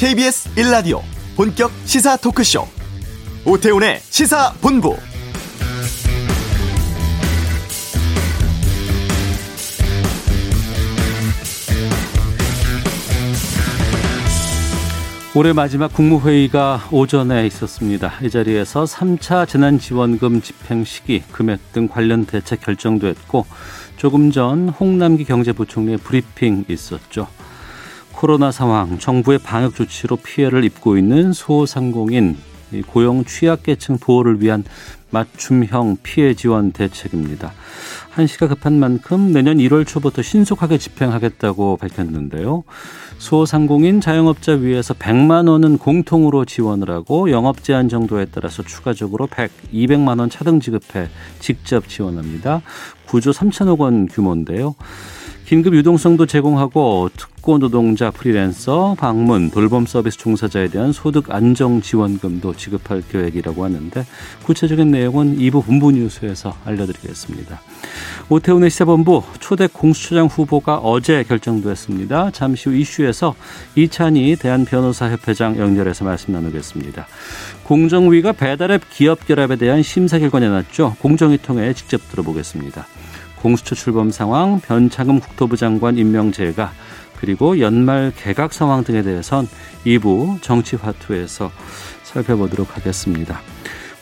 KBS 1라디오 본격 시사 토크쇼 오태훈의 시사본부 올해 마지막 국무회의가 오전에 있었습니다. 이 자리에서 3차 재난지원금 집행 시기, 금액 등 관련 대책 결정됐고 조금 전 홍남기 경제부총리의 브리핑 있었죠. 코로나 상황, 정부의 방역 조치로 피해를 입고 있는 소상공인, 고용 취약계층 보호를 위한 맞춤형 피해 지원 대책입니다. 한시가 급한 만큼 내년 1월 초부터 신속하게 집행하겠다고 밝혔는데요. 소상공인 자영업자 위에서 100만 원은 공통으로 지원을 하고 영업 제한 정도에 따라서 추가적으로 100, 200만 원 차등 지급해 직접 지원합니다. 9조 3천억 원 규모인데요. 긴급 유동성도 제공하고 특고 노동자 프리랜서 방문 돌봄 서비스 종사자에 대한 소득 안정 지원금도 지급할 계획이라고 하는데 구체적인 내용은 2부 본부 뉴스에서 알려드리겠습니다. 오태훈의 시사본부 초대 공수처장 후보가 어제 결정됐습니다. 잠시 후 이슈에서 이찬희 대한변호사협회장 연결해서 말씀 나누겠습니다. 공정위가 배달앱 기업 결합에 대한 심사 결과 내놨죠. 공정위 통해 직접 들어보겠습니다. 공수처 출범 상황, 변창흠 국토부 장관 임명 제가 그리고 연말 개각 상황 등에 대해선 2부 정치화투에서 살펴보도록 하겠습니다.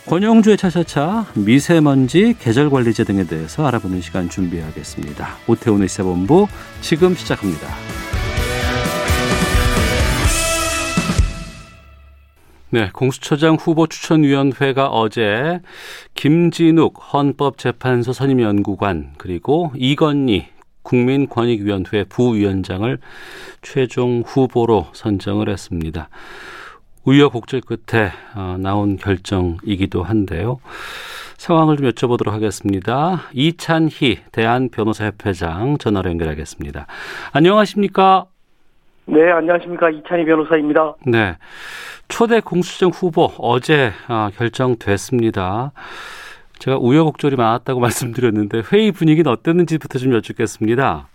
권영주의 차차차 미세먼지 계절관리제 등에 대해서 알아보는 시간 준비하겠습니다. 오태훈의 시사본부 지금 시작합니다. 네, 공수처장 후보 추천위원회가 어제 김진욱 헌법재판소 선임연구관 그리고 이건희 국민권익위원회 부위원장을 최종 후보로 선정을 했습니다. 우여곡절 끝에 어, 나온 결정이기도 한데요. 상황을 좀 여쭤보도록 하겠습니다. 이찬희 대한변호사협회장 전화로 연결하겠습니다. 안녕하십니까? 네, 안녕하십니까. 이찬희 변호사입니다. 네. 초대 공수처장 후보 어제 아, 결정됐습니다. 제가 우여곡절이 많았다고 말씀드렸는데 회의 분위기는 어땠는지부터 좀 여쭙겠습니다.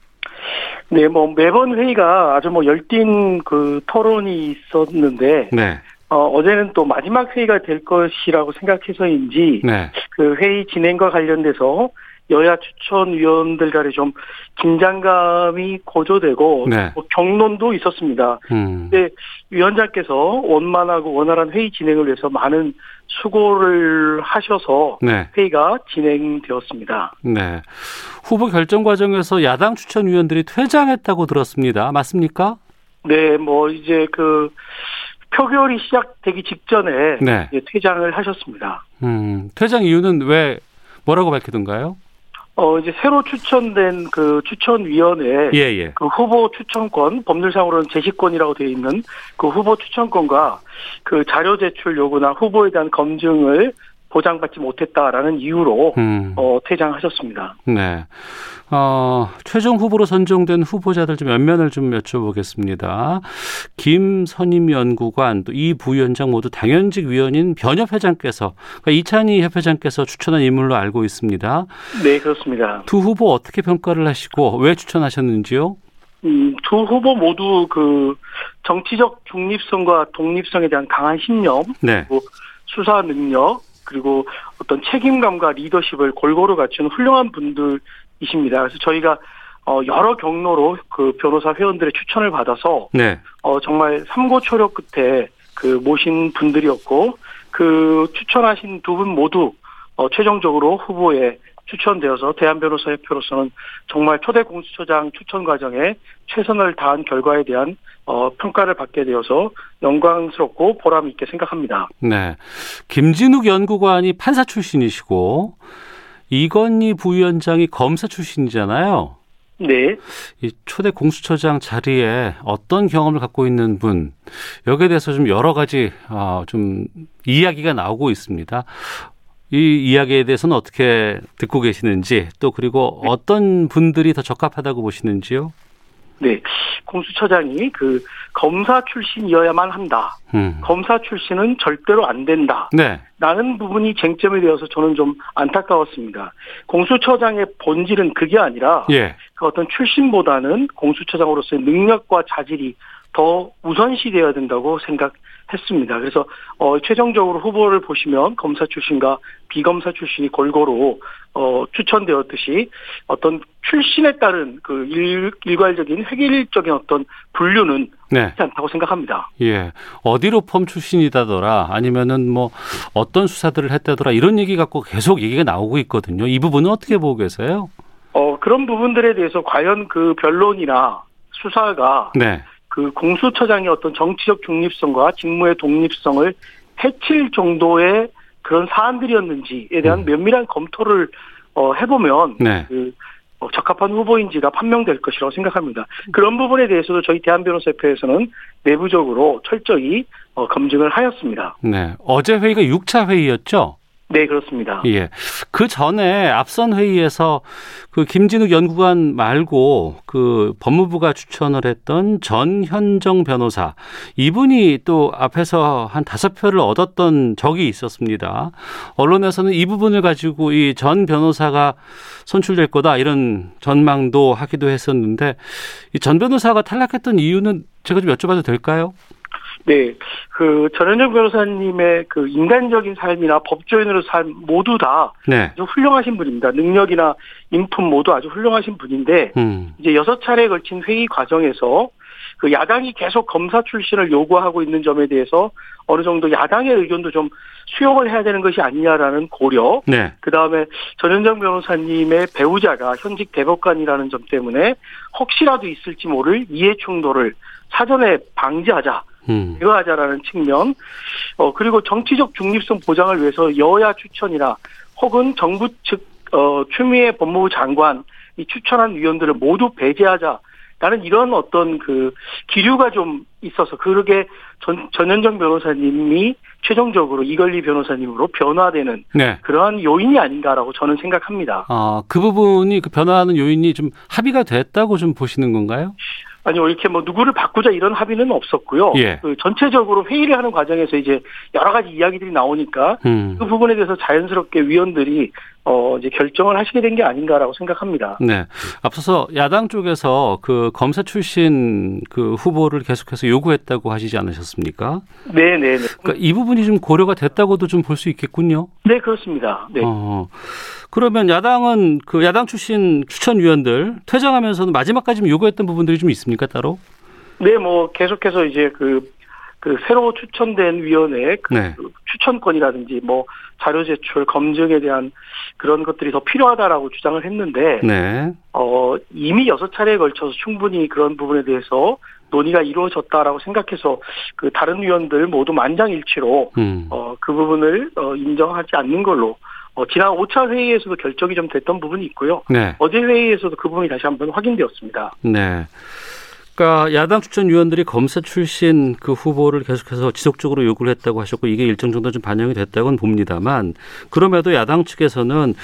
네, 뭐 매번 회의가 아주 뭐 열띤 그 토론이 있었는데 네. 어, 어제는 또 마지막 회의가 될 것이라고 생각해서인지 네. 그 회의 진행과 관련돼서 여야 추천위원들 간에 좀 긴장감이 고조되고 네. 뭐 경론도 있었습니다. 음. 근데 위원장께서 원만하고 원활한 회의 진행을 위해서 많은 수고를 하셔서 네. 회의가 진행되었습니다. 네. 후보 결정 과정에서 야당 추천위원들이 퇴장했다고 들었습니다. 맞습니까? 네, 뭐 이제 그 표결이 시작되기 직전에 네. 퇴장을 하셨습니다. 음. 퇴장 이유는 왜 뭐라고 밝히던가요? 어 이제 새로 추천된 그 추천위원회 예, 예. 그 후보 추천권 법률상으로는 제시권이라고 되어 있는 그 후보 추천권과 그 자료 제출 요구나 후보에 대한 검증을 보장받지 못했다라는 이유로 음. 어 퇴장하셨습니다. 네. 어, 최종 후보로 선정된 후보자들 좀 면면을 좀 여쭤보겠습니다. 김선임 연구관 또 이 부위원장 모두 당연직 위원인 변협 회장께서 그러니까 이찬희 협회장께서 추천한 인물로 알고 있습니다. 네 그렇습니다. 두 후보 어떻게 평가를 하시고 왜 추천하셨는지요? 음, 두 후보 모두 그 정치적 중립성과 독립성에 대한 강한 신념 네. 수사 능력 그리고 어떤 책임감과 리더십을 골고루 갖춘 훌륭한 분들이십니다. 그래서 저희가 어 여러 경로로 그 변호사 회원들의 추천을 받아서 네. 어 정말 삼고초려 끝에 그 모신 분들이었고 그 추천하신 두 분 모두 어 최종적으로 후보에 추천되어서 대한변호사협회로서는 정말 초대 공수처장 추천 과정에 최선을 다한 결과에 대한 어, 평가를 받게 되어서 영광스럽고 보람 있게 생각합니다. 네. 김진욱 연구관이 판사 출신이시고 이건희 부위원장이 검사 출신이잖아요. 네. 이 초대 공수처장 자리에 어떤 경험을 갖고 있는 분 여기에 대해서 좀 여러 가지 어, 좀 이야기가 나오고 있습니다. 이 이야기에 대해서는 어떻게 듣고 계시는지 또 그리고 어떤 분들이 더 적합하다고 보시는지요? 네. 공수처장이 그 검사 출신이어야만 한다. 음. 검사 출신은 절대로 안 된다. 네. 라는 부분이 쟁점이 되어서 저는 좀 안타까웠습니다. 공수처장의 본질은 그게 아니라 예. 그 어떤 출신보다는 공수처장으로서의 능력과 자질이 더 우선시되어야 된다고 생각 했습니다. 그래서 어, 최종적으로 후보를 보시면 검사 출신과 비검사 출신이 골고루 어, 추천되었듯이 어떤 출신에 따른 그 일, 일괄적인 획일적인 어떤 분류는 네. 있지 않다고 생각합니다. 예. 어디로 펌 출신이다더라 아니면은 뭐 어떤 수사들을 했다더라 이런 얘기 갖고 계속 얘기가 나오고 있거든요. 이 부분은 어떻게 보고 계세요? 어, 그런 부분들에 대해서 과연 그 변론이나 수사가 네. 그 공수처장의 어떤 정치적 중립성과 직무의 독립성을 해칠 정도의 그런 사안들이었는지에 대한 음. 면밀한 검토를 어, 해보면 네. 그 어, 적합한 후보인지가 판명될 것이라고 생각합니다. 그런 부분에 대해서도 저희 대한변호사협회에서는 내부적으로 철저히 어, 검증을 하였습니다. 네. 어제 회의가 6차 회의였죠? 네, 그렇습니다. 예. 그 전에 앞선 회의에서 그 김진욱 연구관 말고 그 법무부가 추천을 했던 전현정 변호사 이분이 또 앞에서 한 다섯 표를 얻었던 적이 있었습니다. 언론에서는 이 부분을 가지고 이 전 변호사가 선출될 거다 이런 전망도 하기도 했었는데 이 전 변호사가 탈락했던 이유는 제가 좀 여쭤봐도 될까요? 네, 그 전현정 변호사님의 그 인간적인 삶이나 법조인으로 삶 모두 다 네. 아주 훌륭하신 분입니다. 능력이나 인품 모두 아주 훌륭하신 분인데 음. 이제 여섯 차례에 걸친 회의 과정에서 그 야당이 계속 검사 출신을 요구하고 있는 점에 대해서 어느 정도 야당의 의견도 좀 수용을 해야 되는 것이 아니냐라는 고려. 네. 그 다음에 전현정 변호사님의 배우자가 현직 대법관이라는 점 때문에 혹시라도 있을지 모를 이해 충돌을 사전에 방지하자. 음. 제거하자라는 측면, 어, 그리고 정치적 중립성 보장을 위해서 여야 추천이나 혹은 정부 측, 어, 추미애 법무부 장관 이 추천한 위원들을 모두 배제하자 라는 이런 어떤 그 기류가 좀 있어서 그러게 전, 전현정 변호사님이 최종적으로 이걸리 변호사님으로 변화되는 네. 그러한 요인이 아닌가라고 저는 생각합니다. 아, 그 부분이 그 변화하는 요인이 좀 합의가 됐다고 좀 보시는 건가요? 아니요, 이렇게 뭐 누구를 바꾸자 이런 합의는 없었고요. 예. 그 전체적으로 회의를 하는 과정에서 이제 여러 가지 이야기들이 나오니까 음. 그 부분에 대해서 자연스럽게 위원들이 어 이제 결정을 하시게 된 게 아닌가라고 생각합니다. 네. 앞서서 야당 쪽에서 그 검사 출신 그 후보를 계속해서 요구했다고 하시지 않으셨습니까? 네, 네, 네. 그러니까 이 부분이 좀 고려가 됐다고도 좀 볼 수 있겠군요. 네, 그렇습니다. 네. 어. 그러면 야당은 그 야당 출신 추천위원들 퇴장하면서는 마지막까지 좀 요구했던 부분들이 좀 있습니까 따로? 네, 뭐 계속해서 이제 그, 그 새로 추천된 위원회 그 네. 추천권이라든지 뭐 자료 제출, 검증에 대한 그런 것들이 더 필요하다라고 주장을 했는데 네. 어 이미 여섯 차례에 걸쳐서 충분히 그런 부분에 대해서 논의가 이루어졌다라고 생각해서 그 다른 위원들 모두 만장일치로 음. 어그 부분을 어 인정하지 않는 걸로 어 지난 5차 회의에서도 결정이 좀 됐던 부분이 있고요. 네. 어제 회의에서도 그 부분이 다시 한번 확인되었습니다. 네. 그러니까 야당 추천 위원들이 검사 출신 그 후보를 계속해서 지속적으로 요구를 했다고 하셨고 이게 일정 정도 좀 반영이 됐다고는 봅니다만 그럼에도 야당 측에서는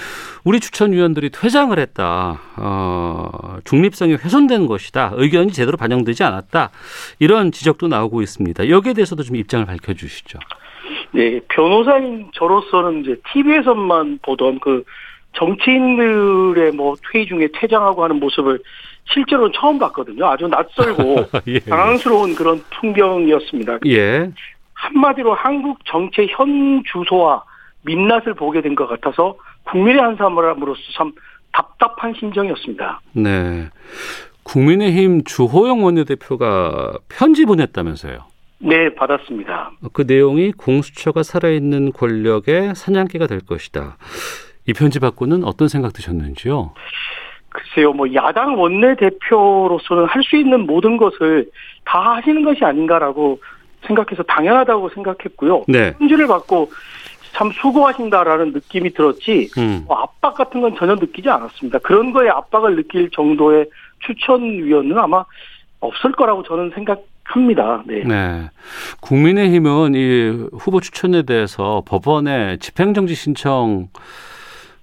우리 추천 위원들이 퇴장을 했다. 어, 중립성이 훼손된 것이다. 의견이 제대로 반영되지 않았다. 이런 지적도 나오고 있습니다. 여기에 대해서도 좀 입장을 밝혀 주시죠. 네, 변호사인 저로서는 이제 TV에서만 보던 그 정치인들의 뭐 회의 중에 퇴장하고 하는 모습을 실제로는 처음 봤거든요. 아주 낯설고 예. 당황스러운 그런 풍경이었습니다. 예. 한마디로 한국 정치의 현 주소와 민낯을 보게 된 것 같아서 국민의 한 사람으로서 참 답답한 심정이었습니다. 네. 국민의힘 주호영 원내대표가 편지 보냈다면서요. 네, 받았습니다. 그 내용이 공수처가 살아있는 권력의 사냥개가 될 것이다. 이 편지 받고는 어떤 생각 드셨는지요? 글쎄요, 뭐 야당 원내 대표로서는 할 수 있는 모든 것을 다 하시는 것이 아닌가라고 생각해서 당연하다고 생각했고요. 네. 편지를 받고 참 수고하신다라는 느낌이 들었지 음. 뭐 압박 같은 건 전혀 느끼지 않았습니다. 그런 거에 압박을 느낄 정도의 추천위원은 아마 없을 거라고 저는 생각합니다. 네. 네. 국민의힘은 이 후보 추천에 대해서 법원에 집행정지 신청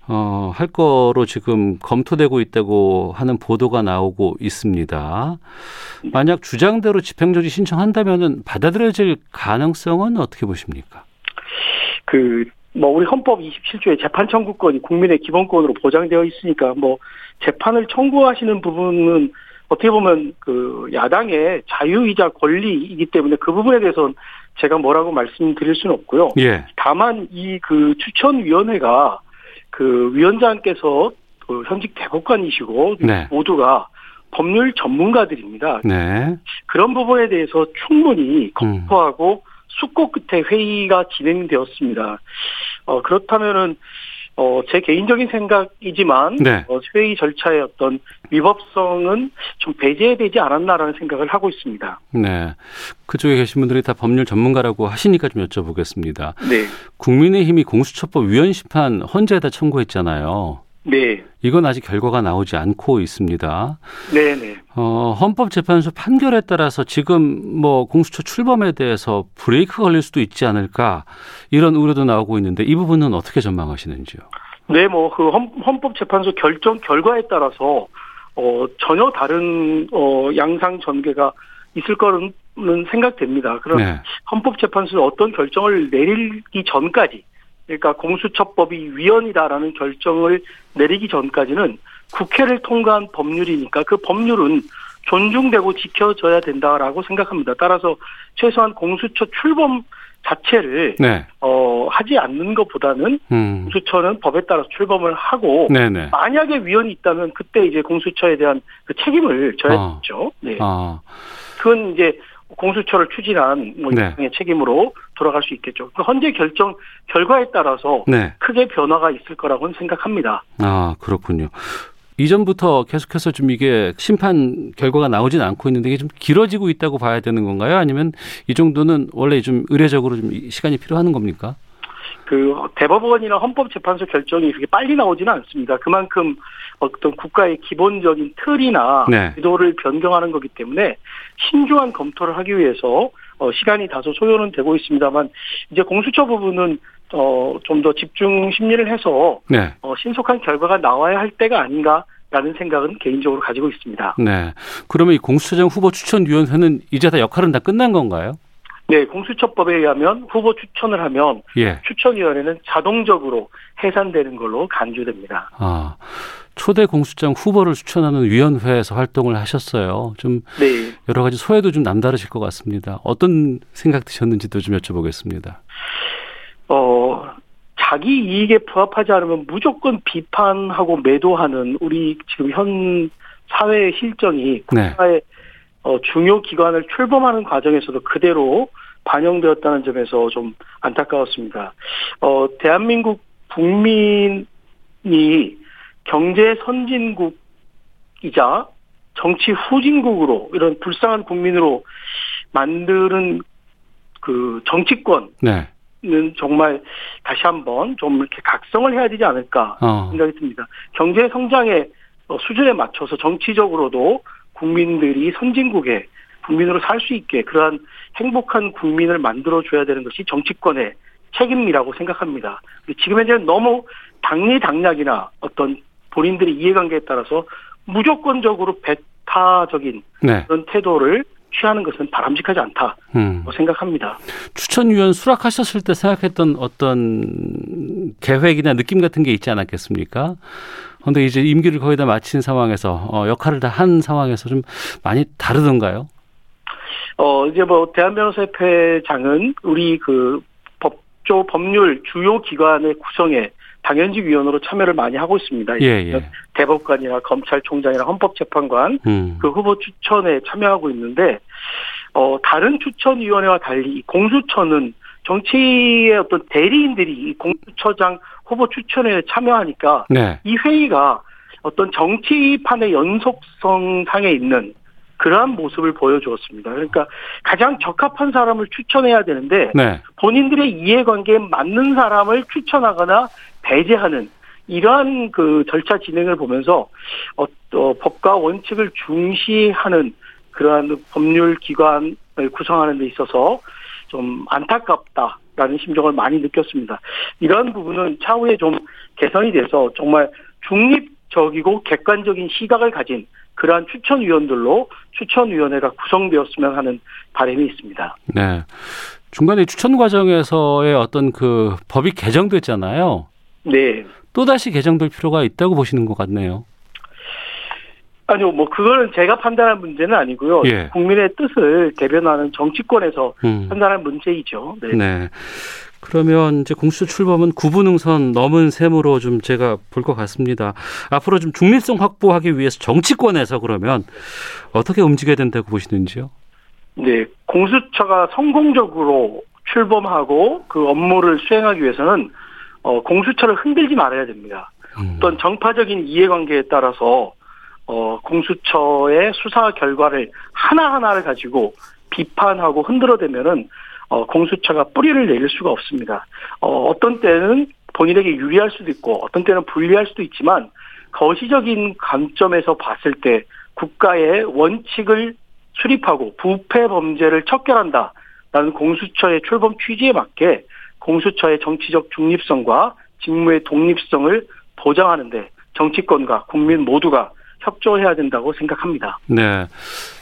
어, 할 거로 지금 검토되고 있다고 하는 보도가 나오고 있습니다. 만약 주장대로 집행정지 신청한다면은 받아들여질 가능성은 어떻게 보십니까? 그, 뭐, 우리 헌법 27조의 재판 청구권이 국민의 기본권으로 보장되어 있으니까, 뭐, 재판을 청구하시는 부분은 어떻게 보면 그 야당의 자유이자 권리이기 때문에 그 부분에 대해서는 제가 뭐라고 말씀드릴 수는 없고요. 예. 다만 이 그 추천위원회가 그 위원장께서 그 현직 대법관이시고 네. 모두가 법률 전문가들입니다. 네. 그런 부분에 대해서 충분히 검토하고 숙고 끝에 회의가 진행되었습니다. 어, 그렇다면은 어, 제 개인적인 생각이지만 네. 어, 회의 절차의 어떤 위법성은 좀 배제되지 않았나라는 생각을 하고 있습니다. 네. 그쪽에 계신 분들이 다 법률 전문가라고 하시니까 좀 여쭤보겠습니다. 네, 국민의힘이 공수처법 위헌 심판 헌재에다 청구했잖아요. 네, 이건 아직 결과가 나오지 않고 있습니다. 네, 네. 어, 헌법재판소 판결에 따라서 지금 뭐 공수처 출범에 대해서 브레이크 걸릴 수도 있지 않을까 이런 우려도 나오고 있는데 이 부분은 어떻게 전망하시는지요? 네, 뭐 그 헌법재판소 결정 결과에 따라서 어, 전혀 다른 어, 양상 전개가 있을 거는 생각됩니다. 그럼 네. 헌법재판소는 어떤 결정을 내리기 전까지, 그러니까 공수처법이 위헌이다라는 결정을 내리기 전까지는 국회를 통과한 법률이니까 그 법률은 존중되고 지켜져야 된다라고 생각합니다. 따라서 최소한 공수처 출범 자체를 네. 어, 하지 않는 것보다는 음. 공수처는 법에 따라서 출범을 하고 네네. 만약에 위헌이 있다면 그때 이제 공수처에 대한 그 책임을 져야 아. 되죠. 네. 아, 그건 이제 공수처를 추진한 뭐 네. 일종의 책임으로 돌아갈 수 있겠죠. 그 헌재 결정 결과에 따라서 네. 크게 변화가 있을 거라고는 생각합니다. 아, 그렇군요. 이전부터 계속해서 좀 이게 심판 결과가 나오진 않고 있는데 이게 좀 길어지고 있다고 봐야 되는 건가요? 아니면 이 정도는 원래 좀 의례적으로 좀 시간이 필요한 겁니까? 그 대법원이나 헌법재판소 결정이 그렇게 빨리 나오지는 않습니다. 그만큼 어떤 국가의 기본적인 틀이나 네. 의도를 변경하는 거기 때문에 신중한 검토를 하기 위해서 어, 시간이 다소 소요는 되고 있습니다만 이제 공수처 부분은 어, 좀 더 집중 심리를 해서 네. 어, 신속한 결과가 나와야 할 때가 아닌가 라는 생각은 개인적으로 가지고 있습니다. 네. 그러면 이 공수처장 후보 추천위원회는 이제 다 역할은 다 끝난 건가요? 네, 공수처법에 의하면 후보 추천을 하면 예. 추천위원회는 자동적으로 해산되는 걸로 간주됩니다. 아, 초대 공수장 후보를 추천하는 위원회에서 활동을 하셨어요. 좀 네. 여러 가지 소외도 좀 남다르실 것 같습니다. 어떤 생각 드셨는지도 좀 여쭤보겠습니다. 어, 자기 이익에 부합하지 않으면 무조건 비판하고 매도하는 우리 지금 현 사회의 실정이 네. 국가의 어, 중요 기관을 출범하는 과정에서도 그대로 반영되었다는 점에서 좀 안타까웠습니다. 어, 대한민국 국민이 경제 선진국이자 정치 후진국으로 이런 불쌍한 국민으로 만드는 그 정치권 네. 는 정말 다시 한번 좀 이렇게 각성을 해야 되지 않을까 어. 생각이 듭니다. 경제 성장의 어, 수준에 맞춰서 정치적으로도 국민들이 선진국의 국민으로 살 수 있게 그러한 행복한 국민을 만들어 줘야 되는 것이 정치권의 책임이라고 생각합니다. 지금 현재는 너무 당리당략이나 어떤 본인들의 이해관계에 따라서 무조건적으로 배타적인 네. 그런 태도를 취하는 것은 바람직하지 않다고 음. 생각합니다. 추천위원 수락하셨을 때 생각했던 어떤 계획이나 느낌 같은 게 있지 않았겠습니까? 그런데 이제 임기를 거의 다 마친 상황에서 어, 역할을 다 한 상황에서 좀 많이 다르던가요? 어, 이제 뭐, 대한변호사협회장은 우리 그 법조 법률 주요 기관의 구성에 당연직 위원으로 참여를 많이 하고 있습니다. 예, 예. 대법관이나 검찰총장이나 헌법재판관 음. 그 후보 추천에 참여하고 있는데, 어, 다른 추천위원회와 달리 이 공수처는 정치의 어떤 대리인들이 이 공수처장 후보 추천에 참여하니까 네. 이 회의가 어떤 정치판의 연속성 상에 있는 그러한 모습을 보여주었습니다. 그러니까 가장 적합한 사람을 추천해야 되는데 네. 본인들의 이해관계에 맞는 사람을 추천하거나 배제하는 이러한 그 절차 진행을 보면서 어, 어, 법과 원칙을 중시하는 그러한 법률 기관을 구성하는 데 있어서 좀 안타깝다라는 심정을 많이 느꼈습니다. 이러한 부분은 차후에 좀 개선이 돼서 정말 중립적이고 객관적인 시각을 가진 그러한 추천위원들로 추천위원회가 구성되었으면 하는 바람이 있습니다. 네. 중간에 추천 과정에서의 어떤 그 법이 개정됐잖아요. 네. 또다시 개정될 필요가 있다고 보시는 것 같네요. 아니요, 뭐 그거는 제가 판단할 문제는 아니고요. 예. 국민의 뜻을 대변하는 정치권에서 음. 판단할 문제이죠. 네. 네. 그러면 이제 공수처 출범은 구분응선 넘은 셈으로 좀 제가 볼 것 같습니다. 앞으로 좀 중립성 확보하기 위해서 정치권에서 그러면 어떻게 움직여야 된다고 보시는지요? 네, 공수처가 성공적으로 출범하고 그 업무를 수행하기 위해서는 어, 공수처를 흔들지 말아야 됩니다. 음. 어떤 정파적인 이해관계에 따라서 어, 공수처의 수사 결과를 하나하나를 가지고 비판하고 흔들어대면은 어, 공수처가 뿌리를 내릴 수가 없습니다. 어, 어떤 때는 본인에게 유리할 수도 있고 어떤 때는 불리할 수도 있지만 거시적인 관점에서 봤을 때 국가의 원칙을 수립하고 부패 범죄를 척결한다라는 공수처의 출범 취지에 맞게 공수처의 정치적 중립성과 직무의 독립성을 보장하는데 정치권과 국민 모두가 협조해야 된다고 생각합니다. 네.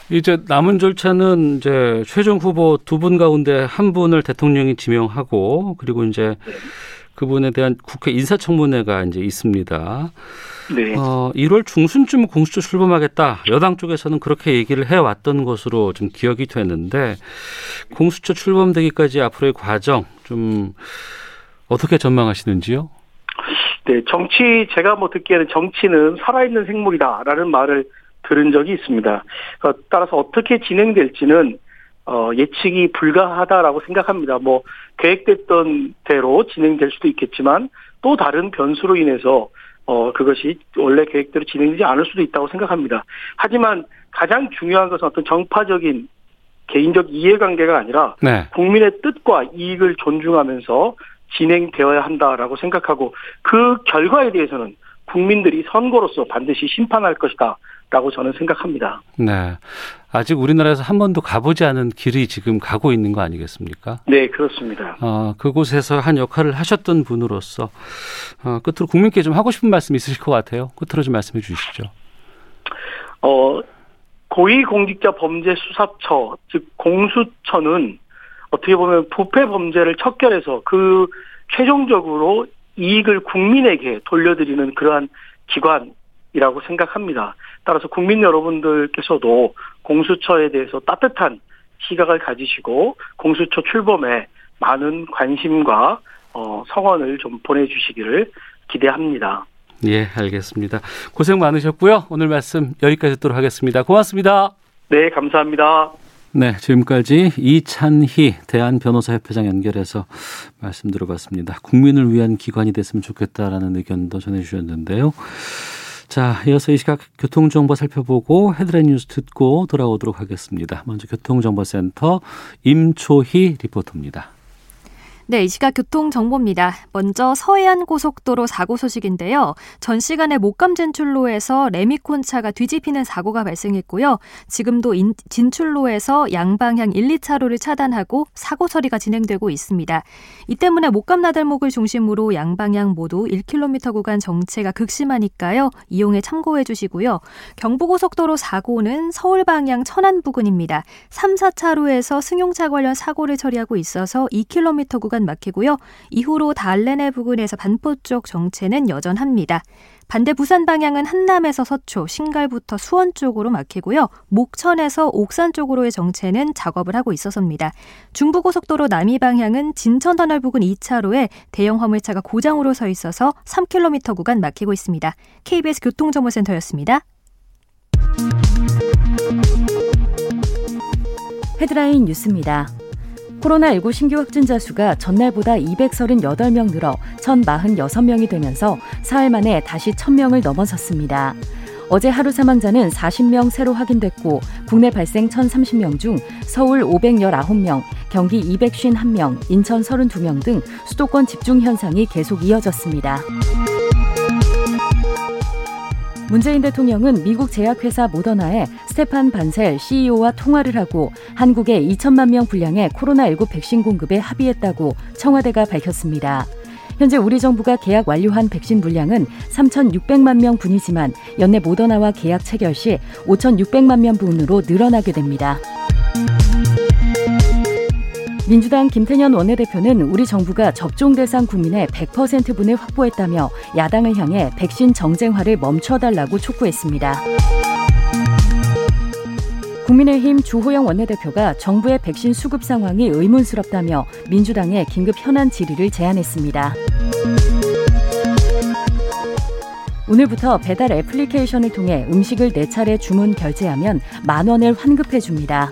이제 남은 절차는 이제 최종 후보 두 분 가운데 한 분을 대통령이 지명하고 그리고 이제 네. 그분에 대한 국회 인사청문회가 이제 있습니다. 네. 어, 1월 중순쯤 공수처 출범하겠다. 여당 쪽에서는 그렇게 얘기를 해왔던 것으로 좀 기억이 되는데 공수처 출범되기까지 앞으로의 과정 좀 어떻게 전망하시는지요? 네, 정치 제가 뭐 듣기에는 정치는 살아있는 생물이다라는 말을 들은 적이 있습니다. 어, 따라서 어떻게 진행될지는 어, 예측이 불가하다라고 생각합니다. 뭐 계획됐던 대로 진행될 수도 있겠지만 또 다른 변수로 인해서 어, 그것이 원래 계획대로 진행되지 않을 수도 있다고 생각합니다. 하지만 가장 중요한 것은 어떤 정파적인 개인적 이해관계가 아니라 네. 국민의 뜻과 이익을 존중하면서 진행되어야 한다라고 생각하고 그 결과에 대해서는 국민들이 선거로서 반드시 심판할 것이다. 라고 저는 생각합니다. 네. 아직 우리나라에서 한 번도 가보지 않은 길이 지금 가고 있는 거 아니겠습니까? 네, 그렇습니다. 어, 그곳에서 한 역할을 하셨던 분으로서 어, 끝으로 국민께 좀 하고 싶은 말씀 있으실 것 같아요. 끝으로 좀 말씀해 주시죠. 어, 고위공직자 범죄 수사처, 즉 공수처는 어떻게 보면 부패 범죄를 척결해서 그 최종적으로 이익을 국민에게 돌려드리는 그러한 기관이라고 생각합니다. 따라서 국민 여러분들께서도 공수처에 대해서 따뜻한 시각을 가지시고 공수처 출범에 많은 관심과 어, 성원을 좀 보내주시기를 기대합니다. 예, 알겠습니다. 고생 많으셨고요. 오늘 말씀 여기까지 듣도록 하겠습니다. 고맙습니다. 네, 감사합니다. 네, 지금까지 이찬희 대한변호사협회장 연결해서 말씀 들어봤습니다. 국민을 위한 기관이 됐으면 좋겠다라는 의견도 전해주셨는데요. 자, 이어서 이 시각 교통정보 살펴보고 헤드라인 뉴스 듣고 돌아오도록 하겠습니다. 먼저 교통정보센터 임초희 리포터입니다. 네, 이 시각 교통 정보입니다. 먼저 서해안 고속도로 사고 소식인데요. 전 시간에 목감 진출로에서 레미콘 차가 뒤집히는 사고가 발생했고요. 지금도 인, 진출로에서 양방향 1, 2차로를 차단하고 사고 처리가 진행되고 있습니다. 이 때문에 목감 나들목을 중심으로 양방향 모두 1km 구간 정체가 극심하니까요. 이용에 참고해 주시고요. 경부고속도로 사고는 서울 방향 천안 부근입니다. 3, 4차로에서 승용차 관련 사고를 처리하고 있어서 2km 구간 구간 막히고요. 이후로 달래내 부근에서 반포 쪽 정체는 여전합니다. 반대 부산 방향은 한남에서 서초, 신갈부터 수원 쪽으로 막히고요. 목천에서 옥산 쪽으로의 정체는 작업을 하고 있어서입니다. 중부고속도로 남이 방향은 진천터널 부근 2차로에 대형 화물차가 고장으로 서 있어서 3km 구간 막히고 있습니다. KBS 교통정보센터였습니다. 헤드라인 뉴스입니다. 코로나19 신규 확진자 수가 전날보다 238명 늘어 1,046명이 되면서 사흘 만에 다시 1,000명을 넘어섰습니다. 어제 하루 사망자는 40명 새로 확인됐고 국내 발생 1,030명 중 서울 519명, 경기 251명, 인천 32명 등 수도권 집중 현상이 계속 이어졌습니다. 문재인 대통령은 미국 제약회사 모더나의 스테판 반셀 CEO와 통화를 하고 한국에 2천만 명 분량의 코로나19 백신 공급에 합의했다고 청와대가 밝혔습니다. 현재 우리 정부가 계약 완료한 백신 물량은 3,600만 명 분이지만 연내 모더나와 계약 체결 시 5,600만 명 분으로 늘어나게 됩니다. 민주당 김태년 원내대표는 우리 정부가 접종 대상 국민의 100%분을 확보했다며 야당을 향해 백신 정쟁화를 멈춰달라고 촉구했습니다. 국민의힘 주호영 원내대표가 정부의 백신 수급 상황이 의문스럽다며 민주당에 긴급 현안 질의를 제안했습니다. 오늘부터 배달 애플리케이션을 통해 음식을 4차례 주문 결제하면 만 원을 환급해 줍니다.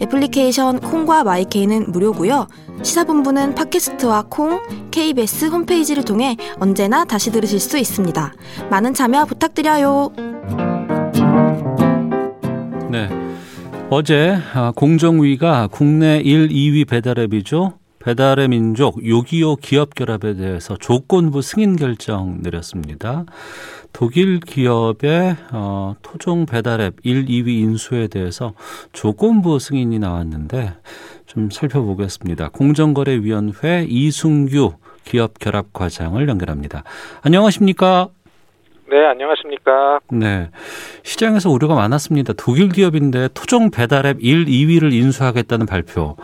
애플리케이션 콩과 마이케이는 무료고요. 시사본부는 팟캐스트와 콩, KBS 홈페이지를 통해 언제나 다시 들으실 수 있습니다. 많은 참여 부탁드려요. 네. 어제 아, 공정위가 국내 1, 2위 배달앱이죠. 배달의 민족 요기요 기업 결합에 대해서 조건부 승인 결정 내렸습니다. 독일 기업의 어, 토종 배달앱 1, 2위 인수에 대해서 조건부 승인이 나왔는데 좀 살펴보겠습니다. 공정거래위원회 이승규 기업 결합 과장을 연결합니다. 안녕하십니까? 네, 안녕하십니까? 네. 시장에서 우려가 많았습니다. 독일 기업인데 토종 배달앱 1, 2위를 인수하겠다는 발표.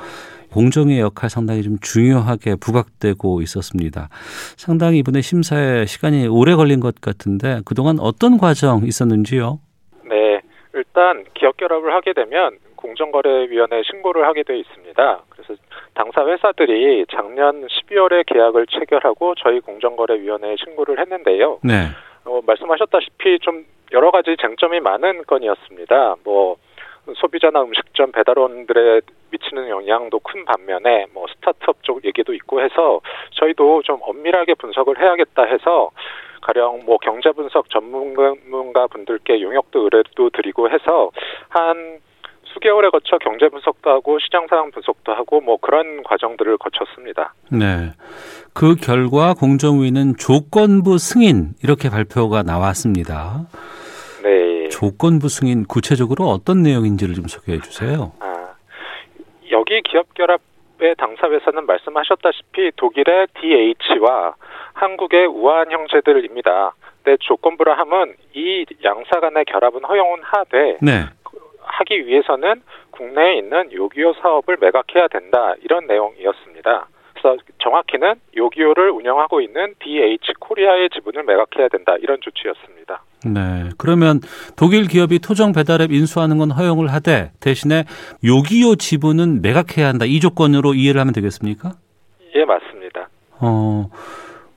공정의 역할 상당히 좀 중요하게 부각되고 있었습니다. 상당히 이번에 심사에 시간이 오래 걸린 것 같은데 그동안 어떤 과정 있었는지요? 네. 일단 기업 결합을 하게 되면 공정거래위원회에 신고를 하게 돼 있습니다. 그래서 당사 회사들이 작년 12월에 계약을 체결하고 저희 공정거래위원회에 신고를 했는데요. 네. 어, 말씀하셨다시피 좀 여러 가지 쟁점이 많은 건이었습니다. 뭐 소비자나 음식점 배달원들의 미치는 영향도 큰 반면에 뭐 스타트업 쪽 얘기도 있고 해서 저희도 좀 엄밀하게 분석을 해야겠다 해서 가령 뭐 경제 분석 전문가 분들께 용역도 의뢰도 드리고 해서 한 수개월에 거쳐 경제 분석도 하고 시장 상황 분석도 하고 뭐 그런 과정들을 거쳤습니다. 네. 그 결과 공정위는 조건부 승인 이렇게 발표가 나왔습니다. 네. 조건부 승인 구체적으로 어떤 내용인지를 좀 소개해 주세요. 아, 여기 기업 결합의 당사 회사는 말씀하셨다시피 독일의 DH와 한국의 우한 형제들입니다. 네, 조건부라 함은 이 양사 간의 결합은 허용은 하되 네. 하기 위해서는 국내에 있는 요기요 사업을 매각해야 된다 이런 내용이었습니다. 그래서 정확히는 요기요를 운영하고 있는 DH 코리아의 지분을 매각해야 된다 이런 조치였습니다. 네. 그러면 독일 기업이 토종 배달앱 인수하는 건 허용을 하되 대신에 요기요 지분은 매각해야 한다 이 조건으로 이해를 하면 되겠습니까? 예, 맞습니다. 어.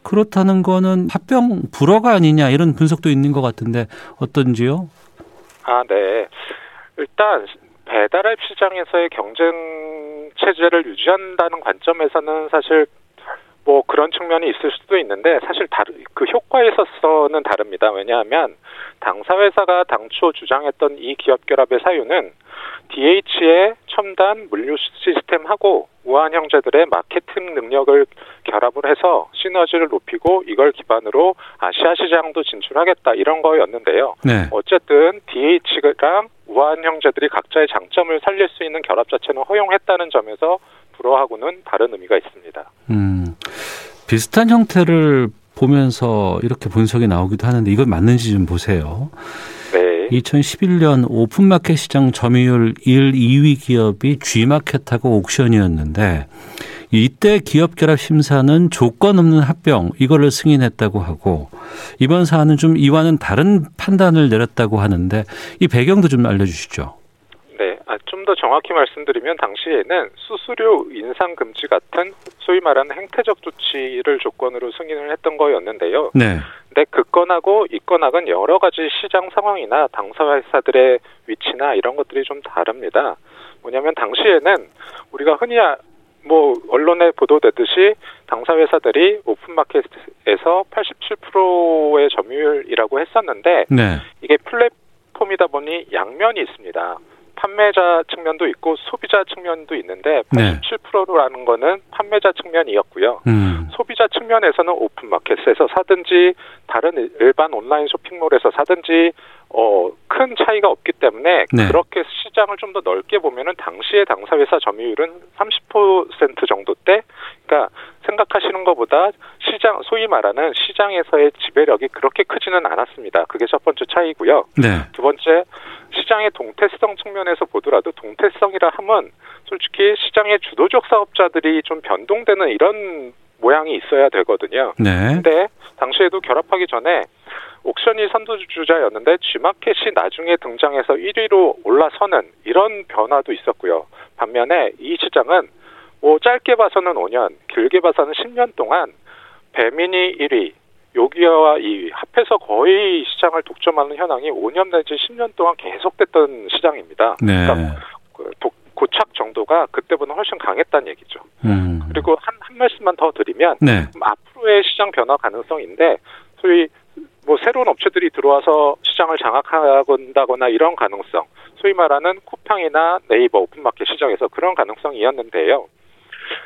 그렇다는 거는 합병 불허가 아니냐 이런 분석도 있는 것 같은데 어떤지요? 아, 네. 일단 배달앱 시장에서의 경쟁 체제를 유지한다는 관점에서는 사실 뭐 그런 측면이 있을 수도 있는데 사실 다르, 그 효과에 있어서는 다릅니다. 왜냐하면 당사 회사가 당초 주장했던 이 기업 결합의 사유는 DH의 첨단 물류 시스템하고 우한 형제들의 마케팅 능력을 결합을 해서 시너지를 높이고 이걸 기반으로 아시아 시장도 진출하겠다 이런 거였는데요. 네. 어쨌든 DH랑 우한 형제들이 각자의 장점을 살릴 수 있는 결합 자체는 허용했다는 점에서 불허하고는 다른 의미가 있습니다. 음, 비슷한 형태를 보면서 이렇게 분석이 나오기도 하는데 이건 맞는지 좀 보세요. 네. 2011년 오픈마켓 시장 점유율 1, 2위 기업이 G마켓하고 옥션이었는데 이때 기업 결합 심사는 조건 없는 합병 이거를 승인했다고 하고 이번 사안은 좀 이와는 다른 판단을 내렸다고 하는데 이 배경도 좀 알려주시죠. 정확히 말씀드리면 당시에는 수수료 인상 금지 같은 소위 말하는 행태적 조치를 조건으로 승인을 했던 거였는데요. 네. 근데 그 건하고 이 건하고는 여러 가지 시장 상황이나 당사 회사들의 위치나 이런 것들이 좀 다릅니다. 뭐냐면 당시에는 우리가 흔히 아- 뭐 언론에 보도되듯이 당사 회사들이 오픈마켓에서 87%의 점유율이라고 했었는데 네. 이게 플랫폼이다 보니 양면이 있습니다. 판매자 측면도 있고 소비자 측면도 있는데 네. 87%라는 거는 판매자 측면이었고요. 음. 소비자 측면에서는 오픈 마켓에서 사든지 다른 일반 온라인 쇼핑몰에서 사든지 어, 큰 차이가 없기 때문에 네. 그렇게 시장을 좀 더 넓게 보면은 당시의 당사회사 점유율은 30% 정도 대 그러니까 생각하시는 것보다 시장 소위 말하는 시장에서의 지배력이 그렇게 크지는 않았습니다. 그게 첫 번째 차이고요. 네. 두 번째 시장의 동태성 측면에서 보더라도 동태성이라 하면 솔직히 시장의 주도적 사업자들이 좀 변동되는 이런 모양이 있어야 되거든요. 네. 근데 당시에도 결합하기 전에 옥션이 선두주자였는데 G마켓이 나중에 등장해서 1위로 올라서는 이런 변화도 있었고요. 반면에 이 시장은 뭐 짧게 봐서는 5년, 길게 봐서는 10년 동안 배민이 1위, 요기어와 2위 합해서 거의 시장을 독점하는 현황이 5년 내지 10년 동안 계속됐던 시장입니다. 네. 그러니까 그 도- 고착 정도가 그때보다 훨씬 강했다는 얘기죠. 음. 그리고 한, 한 말씀만 더 드리면 네. 좀 앞으로의 시장 변화 가능성인데 소위 뭐 새로운 업체들이 들어와서 시장을 장악한다거나 이런 가능성, 소위 말하는 쿠팡이나 네이버 오픈마켓 시장에서 그런 가능성이었는데요.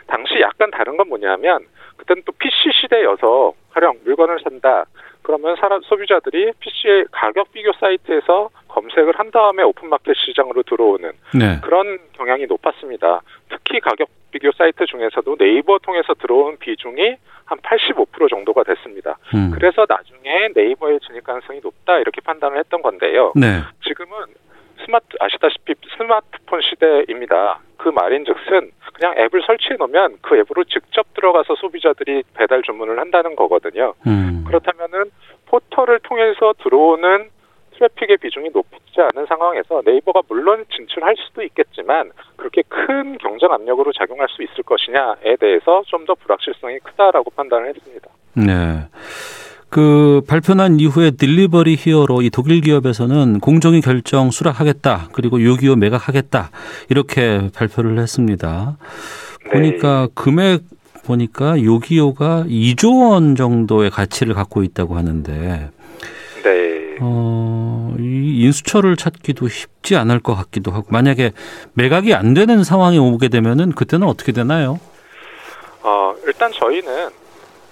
당시 약간 다른 건 뭐냐면 그때는 또 PC 시대여서 가령 물건을 산다. 그러면 사람 소비자들이 PC의 가격 비교 사이트에서 검색을 한 다음에 오픈마켓 시장으로 들어오는 네. 그런 경향이 높았습니다. 특히 가격 비교 사이트 중에서도 네이버 통해서 들어온 비중이 한 85% 정도가 됐습니다. 음. 그래서 나중에 네이버의 진입 가능성이 높다 이렇게 판단을 했던 건데요. 네. 지금은 스마트 아시다시피 스마트폰 시대입니다. 그 말인즉슨 그냥 앱을 설치해 놓으면 그 앱으로 직접 들어가서 소비자들이 배달 주문을 한다는 거거든요. 음. 그렇다면은 포털을 통해서 들어오는 트래픽의 비중이 높지 않은 상황에서 네이버가 물론 진출할 수도 있겠지만 그렇게 큰 경쟁 압력으로 작용할 수 있을 것이냐에 대해서 좀 더 불확실성이 크다라고 판단을 했습니다. 네. 그 발표난 이후에 딜리버리 히어로 이 독일 기업에서는 공정위 결정 수락하겠다. 그리고 요기요 매각하겠다. 이렇게 발표를 했습니다. 네. 보니까 금액 보니까 요기요가 2조 원 정도의 가치를 갖고 있다고 하는데 네. 어, 이 인수처를 찾기도 쉽지 않을 것 같기도 하고 만약에 매각이 안 되는 상황이 오게 되면은 그때는 어떻게 되나요? 어, 일단 저희는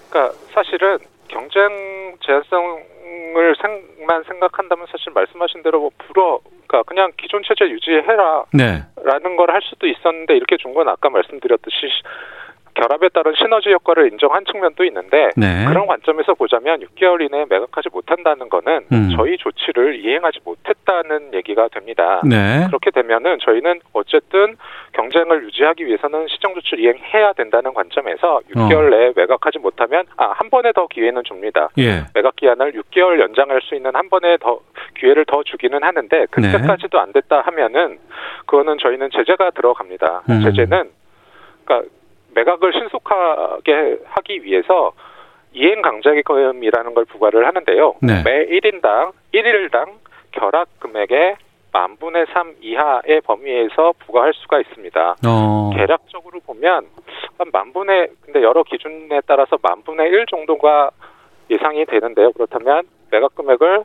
그러니까 사실은 경쟁 제한성을 생만 생각한다면 사실 말씀하신 대로 뭐 불어 그러니까 그냥 기존 체제 유지해라 네. 라는 걸할 수도 있었는데 이렇게 준 건 아까 말씀드렸듯이 시- 결합에 따른 시너지 효과를 인정한 측면도 있는데 네. 그런 관점에서 보자면 6개월 이내에 매각하지 못한다는 거는 음. 저희 조치를 이행하지 못했다는 얘기가 됩니다. 네. 그렇게 되면은 저희는 어쨌든 경쟁을 유지하기 위해서는 시장 조치를 이행해야 된다는 관점에서 6개월 내에 매각하지 못하면 아, 한 번에 더 기회는 줍니다. 예. 매각 기한을 6개월 연장할 수 있는 한 번에 더 기회를 더 주기는 하는데 그때까지도 안 됐다 하면은 그거는 저희는 제재가 들어갑니다. 음. 제재는 그러니까 매각을 신속하게 하기 위해서 이행 강제금이라는 걸 부과를 하는데요. 네. 매 1인당 1일당 결합 금액의 만 분의 3 이하의 범위에서 부과할 수가 있습니다. 어. 대략적으로 보면 한 만분의 근데 여러 기준에 따라서 만 분의 1 정도가 예상이 되는데요. 그렇다면 매각 금액을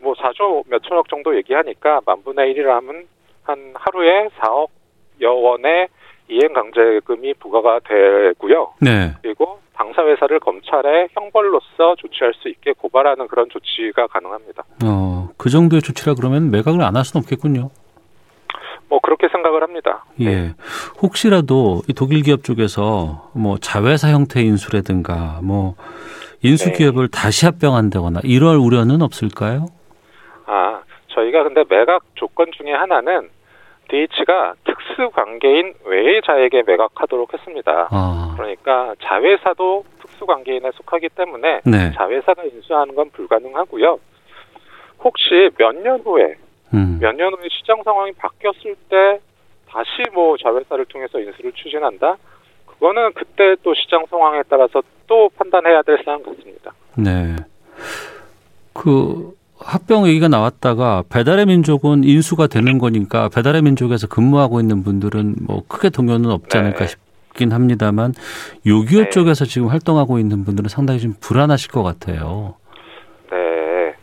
뭐 4조 몇 천억 정도 얘기하니까 만 분의 1이라 하면 한 하루에 4억여 원의 이행 강제금이 부과가 되고요. 네. 그리고 당사회사를 검찰에 형벌로서 조치할 수 있게 고발하는 그런 조치가 가능합니다. 어, 그 정도의 조치라 그러면 매각을 안 할 수는 없겠군요. 뭐 그렇게 생각을 합니다. 네. 예. 혹시라도 이 독일 기업 쪽에서 뭐 자회사 형태 인수라든가 뭐 인수 네. 기업을 다시 합병한다거나 이럴 우려는 없을까요? 아, 저희가 근데 매각 조건 중에 하나는 DH가 특수 관계인 외자에게 매각하도록 했습니다. 아. 그러니까 자회사도 특수 관계인에 속하기 때문에 네. 자회사가 인수하는 건 불가능하고요. 혹시 몇 년 후에 음. 몇년 후에 시장 상황이 바뀌었을 때 다시 뭐 자회사를 통해서 인수를 추진한다? 그거는 그때 또 시장 상황에 따라서 또 판단해야 될 사안 같습니다. 네. 그 합병 얘기가 나왔다가 배달의 민족은 인수가 되는 거니까 배달의 민족에서 근무하고 있는 분들은 뭐 크게 동요는 없지 네. 않을까 싶긴 합니다만 요기업 네. 쪽에서 지금 활동하고 있는 분들은 상당히 좀 불안하실 것 같아요. 네.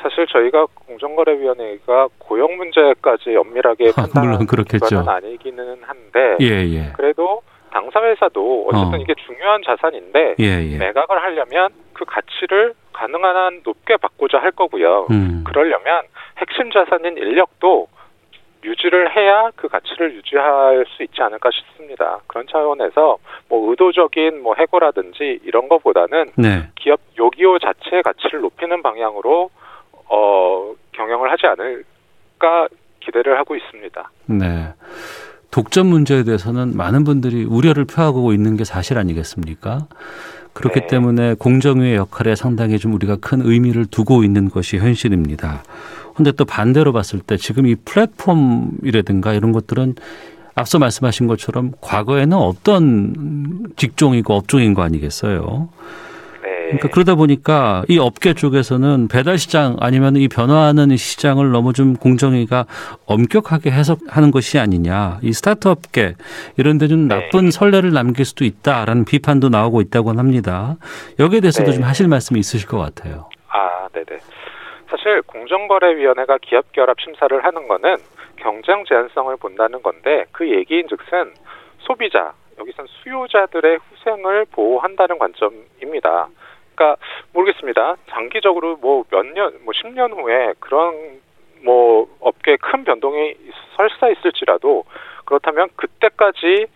사실 저희가 공정거래위원회가 고용 문제까지 엄밀하게 판단하는 건 아니기는 한데 예, 예. 그래도 당사회사도 어쨌든 어. 이게 중요한 자산인데 예, 예. 매각을 하려면 그 가치를 가능한 한 높게 받고자 할 거고요. 음. 그러려면 핵심 자산인 인력도 유지를 해야 그 가치를 유지할 수 있지 않을까 싶습니다. 그런 차원에서 뭐 의도적인 뭐 해고라든지 이런 것보다는 네. 기업 요기요 자체의 가치를 높이는 방향으로 어 경영을 하지 않을까 기대를 하고 있습니다. 네. 독점 문제에 대해서는 많은 분들이 우려를 표하고 있는 게 사실 아니겠습니까? 그렇기 네. 때문에 공정위의 역할에 상당히 좀 우리가 큰 의미를 두고 있는 것이 현실입니다. 근데 또 반대로 봤을 때 지금 이 플랫폼이라든가 이런 것들은 앞서 말씀하신 것처럼 과거에는 어떤 직종이고 업종인 거 아니겠어요? 그러니까 그러다 보니까 이 업계 쪽에서는 배달 시장 아니면 이 변화하는 시장을 너무 좀 공정위가 엄격하게 해석하는 것이 아니냐. 이 스타트업계 이런 데 좀 나쁜 네. 선례를 남길 수도 있다라는 비판도 나오고 있다고 합니다. 여기에 대해서도 네. 좀 하실 말씀이 있으실 것 같아요. 아, 네네. 사실 공정거래위원회가 기업 결합 심사를 하는 거는 경쟁 제한성을 본다는 건데 그 얘기인 즉슨 소비자 여기선 수요자들의 후생을 보호한다는 관점입니다. 그러니까 모르겠습니다. 장기적으로 뭐 몇 년, 뭐 10년 후에 그런 뭐 업계에 큰 변동이 설사 있을지라도 그렇다면 그때까지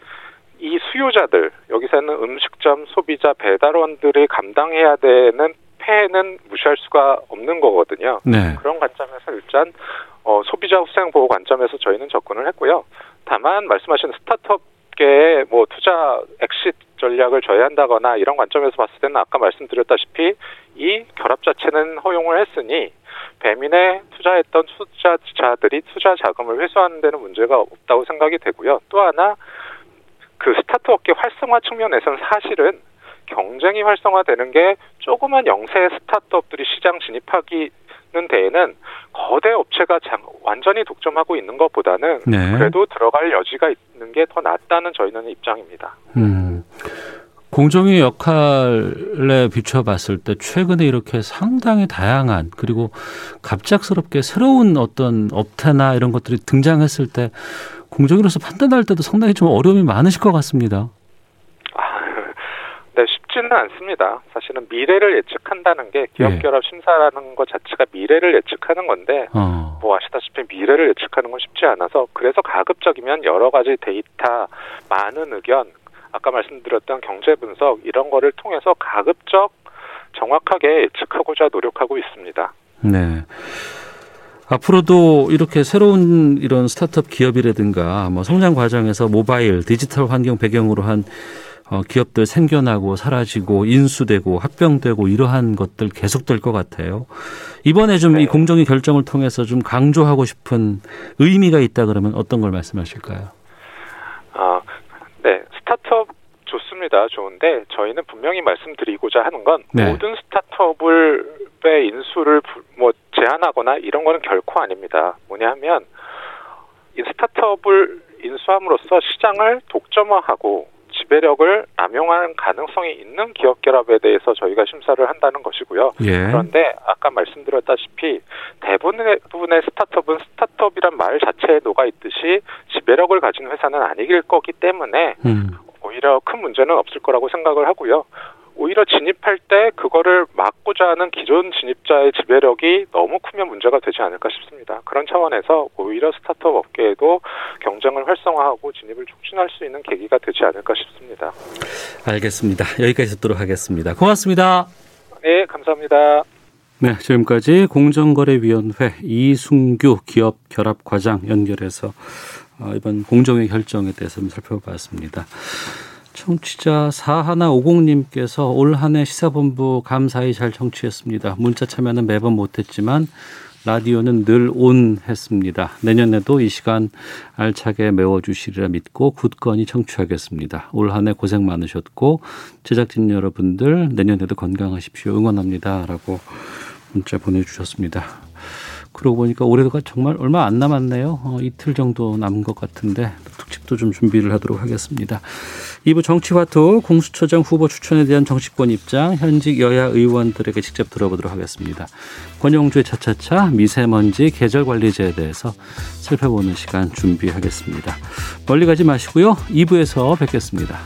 이 수요자들 여기서는 음식점 소비자 배달원들이 감당해야 되는 폐해는 무시할 수가 없는 거거든요. 네. 그런 관점에서 일단 어, 소비자 후생 보호 관점에서 저희는 접근을 했고요. 다만 말씀하신 스타트업 계의 뭐 투자 exit 전략을 저해한다거나 이런 관점에서 봤을 때는 아까 말씀드렸다시피 이 결합 자체는 허용을 했으니 배민에 투자했던 투자자들이 투자 자금을 회수하는 데는 문제가 없다고 생각이 되고요. 또 하나 그 스타트 업계 활성화 측면에서는 사실은 경쟁이 활성화되는 게 조그만 영세 스타트업들이 시장 진입하기 는 데에는 거대 업체가 장, 완전히 독점하고 있는 것보다는 네. 그래도 들어갈 여지가 있는 게 더 낫다는 저희는 입장입니다. 음. 공정위 역할에 비춰봤을 때 최근에 이렇게 상당히 다양한 그리고 갑작스럽게 새로운 어떤 업태나 이런 것들이 등장했을 때 공정위로서 판단할 때도 상당히 좀 어려움이 많으실 것 같습니다. 네, 쉽지는 않습니다. 사실은 미래를 예측한다는 게 기업 결합 예. 심사라는 것 자체가 미래를 예측하는 건데, 어. 뭐 아시다시피 미래를 예측하는 건 쉽지 않아서 그래서 가급적이면 여러 가지 데이터, 많은 의견, 아까 말씀드렸던 경제 분석 이런 거를 통해서 가급적 정확하게 예측하고자 노력하고 있습니다. 네. 앞으로도 이렇게 새로운 이런 스타트업 기업이라든가 뭐 성장 과정에서 모바일, 디지털 환경 배경으로 한 어, 기업들 생겨나고 사라지고 인수되고 합병되고 이러한 것들 계속될 것 같아요. 이번에 좀이 네. 공정위 결정을 통해서 좀 강조하고 싶은 의미가 있다 그러면 어떤 걸 말씀하실까요? 아, 네. 스타트업 좋습니다. 좋은데 저희는 분명히 말씀드리고자 하는 건 네. 모든 스타트업을 인수를 뭐 제한하거나 이런 거는 결코 아닙니다. 뭐냐면 이 스타트업을 인수함으로써 시장을 독점화하고 지배력을 남용할 가능성이 있는 기업 결합에 대해서 저희가 심사를 한다는 것이고요. 예. 그런데 아까 말씀드렸다시피 대부분의 부분의 스타트업은 스타트업이란 말 자체에 녹아 있듯이 지배력을 가진 회사는 아니길 거기 때문에 음. 오히려 큰 문제는 없을 거라고 생각을 하고요. 오히려 진입할 때 그거를 막고자 하는 기존 진입자의 지배력이 너무 크면 문제가 되지 않을까 싶습니다. 그런 차원에서 오히려 스타트업 업계에도 경쟁을 활성화하고 진입을 촉진할 수 있는 계기가 되지 않을까 싶습니다. 알겠습니다. 여기까지 듣도록 하겠습니다. 고맙습니다. 네, 감사합니다. 네, 지금까지 공정거래위원회 이순규 기업 결합 과장 연결해서 어, 이번 공정위 결정에 대해서 좀 살펴봤습니다. 청취자 4150님께서 올 한 해 시사본부 감사히 잘 청취했습니다. 문자 참여는 매번 못했지만 라디오는 늘 온 했습니다. 내년에도 이 시간 알차게 메워주시리라 믿고 굳건히 청취하겠습니다. 올 한 해 고생 많으셨고 제작진 여러분들 내년에도 건강하십시오. 응원합니다. 라고 문자 보내주셨습니다. 그러고 보니까 올해가 정말 얼마 안 남았네요. 어, 이틀 정도 남은 것 같은데 특집 소식도 좀 준비를 하도록 하겠습니다. 2부 정치화투 공수처장 후보 추천에 대한 정치권 입장 현직 여야 의원들에게 직접 들어보도록 하겠습니다. 권영주의 차차차 미세먼지 계절 관리제에 대해서 살펴보는 시간 준비하겠습니다. 멀리 가지 마시고요. 2부에서 뵙겠습니다.